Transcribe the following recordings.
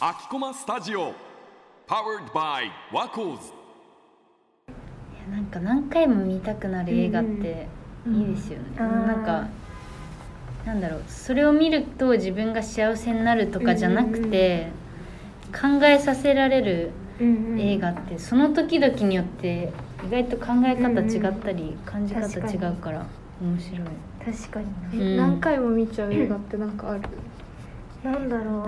秋駒スタジオ Powered by WACOS なんか何回も見たくなる映画っていいですよね、うん。うんなんかなんだろう。それを見ると自分が幸せになるとかじゃなくて、考えさせられるうんうん。映画ってその時々によって意外と考え方違ったり、感じ方違うから面白い。確かにえうん。何回も見ちゃう映画ってなんかある、ななんだろ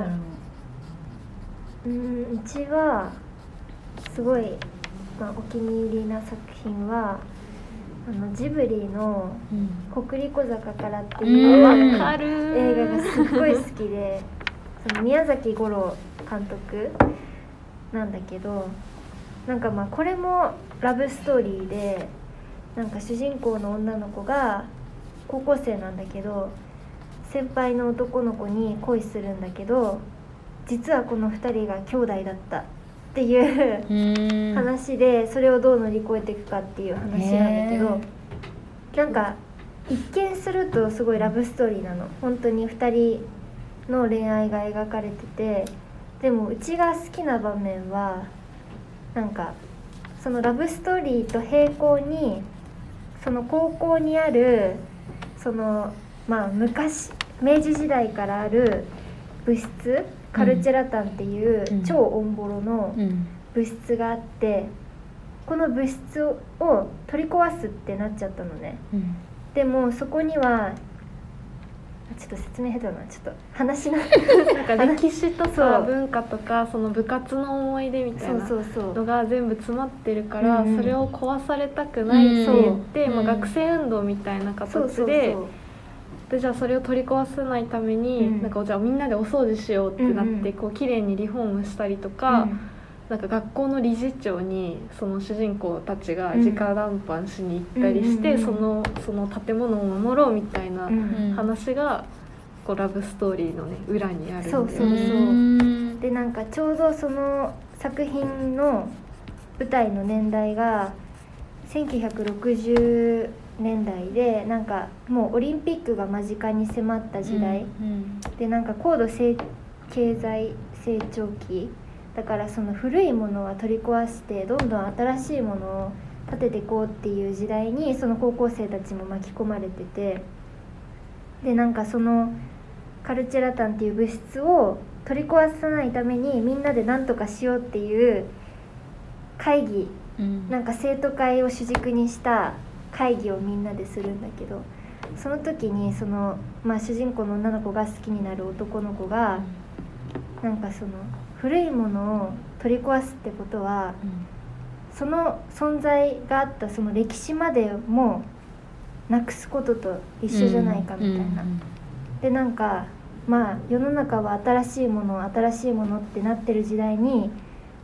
う。ううんうちはすごい、まあ、お気に入りな作品はあのジブリのうん「国立小坂から」ってうんいう映画がすっごい好きで その宮崎吾郎監督なんだけどなんかまあこれもラブストーリーでなんか主人公の女の子が高校生なんだけど先輩の男の子に恋するんだけど実はこの2人が兄弟だったっていう話でそれをどう乗り越えていくかっていう話なんだけどなんか一見するとすごいラブストーリーなの。本当に2人の恋愛が描かれててでもうちが好きな場面はなんかそのラブストーリーと並行にその高校にあるそのまあ昔明治時代からある物質カルチェラタンっていううん。超オンボロのうん物質があってこの物質を取り壊すってなっちゃったのね。うん。でもそこにはあちょっと説明下手だな。ちょっと話の なんか歴史とか文化とかその部活の思い出みたいなのが全部詰まってるから、それを壊されたくないって言って、うん。まあ、学生運動みたいな形でそうそうそうでじゃあそれを取り壊さないために、うん。なんかじゃあみんなでお掃除しようってなって、うんうん。こう綺麗にリフォームしたりとか、うん。なんか学校の理事長にその主人公たちが直談判しに行ったりして、うんそのその建物を守ろうみたいなうん。話がこうラブストーリーのね裏にあるんでそうそうう。んでなんかちょうどその作品の舞台の年代が1960年代でなんかもうオリンピックが間近に迫った時代、うんでなんか高度成経済成長期。だからその古いものは取り壊してどんどん新しいものを建てていこうっていう時代にその高校生たちも巻き込まれてて。でなんかそのカルチェラタンっていう物質を取り壊さないためにみんなで何とかしようっていう会議。うん。なんか生徒会を主軸にした会議をみんなでするんだけどその時にその、まあ、主人公の女の子が好きになる男の子がなんかその古いものを取り壊すってことはその存在があったその歴史までもなくすことと一緒じゃないかみたいな。でなんかまあ世の中は新しいもの新しいものってなってる時代に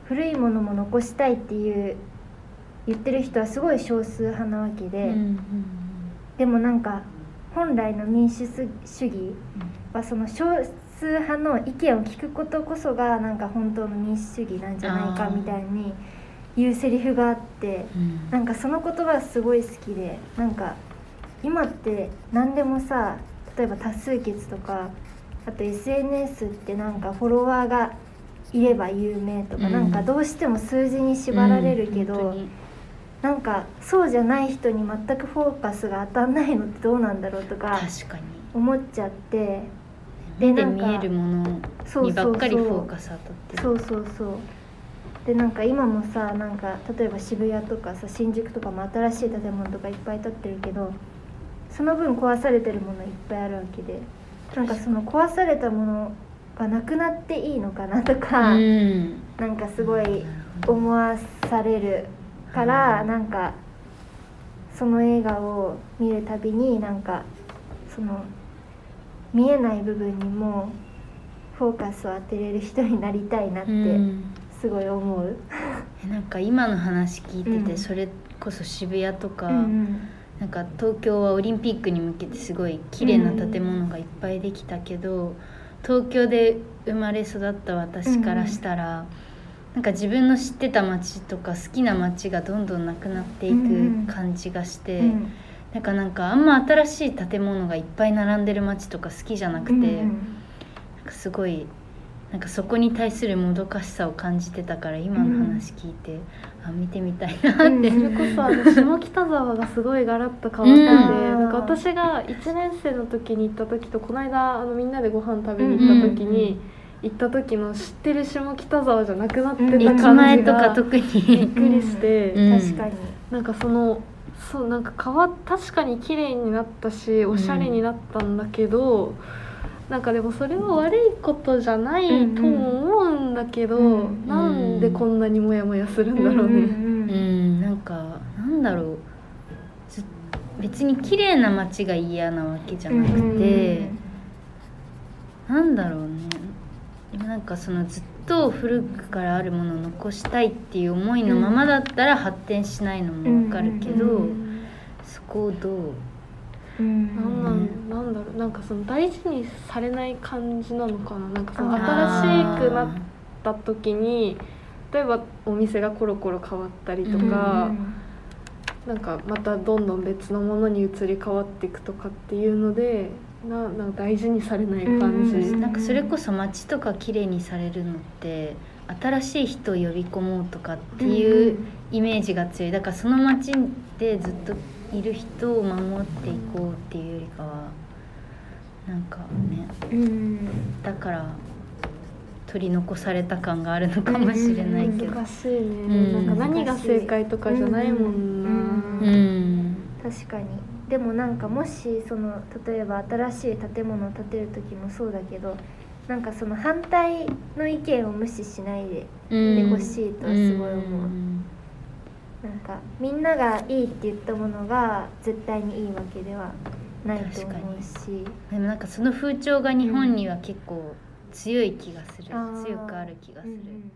古いものも残したいっていう言ってる人はすごい少数派なわけで、でもなんか本来の民主主義はその少数派の意見を聞くことこそがなんか本当の民主主義なんじゃないかみたいに言うセリフがあってうん。なんかその言葉すごい好きでなんか今って何でもさ例えば多数決とかあと SNS ってなんかフォロワーがいれば有名とか、うん。なんかどうしても数字に縛られるけど、うんなんかそうじゃない人に全くフォーカスが当たんないのってどうなんだろうとか確かに。思っちゃってで目で見えるものにばっかりフォーカス当たってる。そうそうそう。でなんか今もさなんか例えば渋谷とかさ新宿とかも新しい建物とかいっぱい建ってるけどその分壊されてるものいっぱいあるわけでなんかその壊されたものがなくなっていいのかなとか、うん。なんかすごい思わされるから、うんなんかその映画を見るたびになんかその見えない部分にもフォーカスを当てれる人になりたいなってうん。すごい思う。えなんか今の話聞いてて、うん。それこそ渋谷とか、うんなんか東京はオリンピックに向けてすごい綺麗な建物がいっぱいできたけど、東京で生まれ育った私からしたら、なんか自分の知ってた街とか好きな街がどんどんなくなっていく感じがして、うんなんかなんかあんま新しい建物がいっぱい並んでる街とか好きじゃなくて、うんすごいなんかそこに対するもどかしさを感じてたから今の話聞いて、あ見てみたいなって、うん。それこそあの下北沢がすごいガラッと変わってて、うん。なんか私が1年生の時に行った時とこの間あのみんなでご飯食べに行った時に、行った時の知ってる下北沢じゃなくなってたうん駅感じ前とかが特びっにくりして、うん。確かに。なんかそのそうなんか変わ確かに綺麗になったしおしゃれになったんだけど、なんかでもそれは悪いことじゃないとも思うんだけど、うんなんでこんなにモヤモヤするんだろうね。うんなんかなんだろう。ず別に綺麗な街が嫌なわけじゃなくて、なんだろうねなんかそのずっと古くからあるものを残したいっていう思いのままだったら発展しないのもわかるけど、うんそこをどう？うん。なん。なんなんだろう。なんかその大事にされない感じなのかな。なんかそのあ新しくなった時に例えばお店がコロコロ変わったりとか、なんかまたどんどん別のものに移り変わっていくとかっていうのでななんか大事にされない感じ、うんなんかそれこそ街とか綺麗にされるのって新しい人を呼び込もうとかっていうイメージが強い。だからその街でずっといる人を守っていこうっていうよりかはなんかねうん。だから取り残された感があるのかもしれないけど。難しいね、ん。なんか何が正解とかじゃないもん確かに。でもなんかもしその例えば新しい建物を建てる時もそうだけどなんかその反対の意見を無視しないでうん。ほしいとはすごい思う。うん。なんかみんながいいって言ったものが絶対にいいわけではないと思うし。でもなんかその風潮が日本には結構強い気がする、あー。強くある気がする。うんうん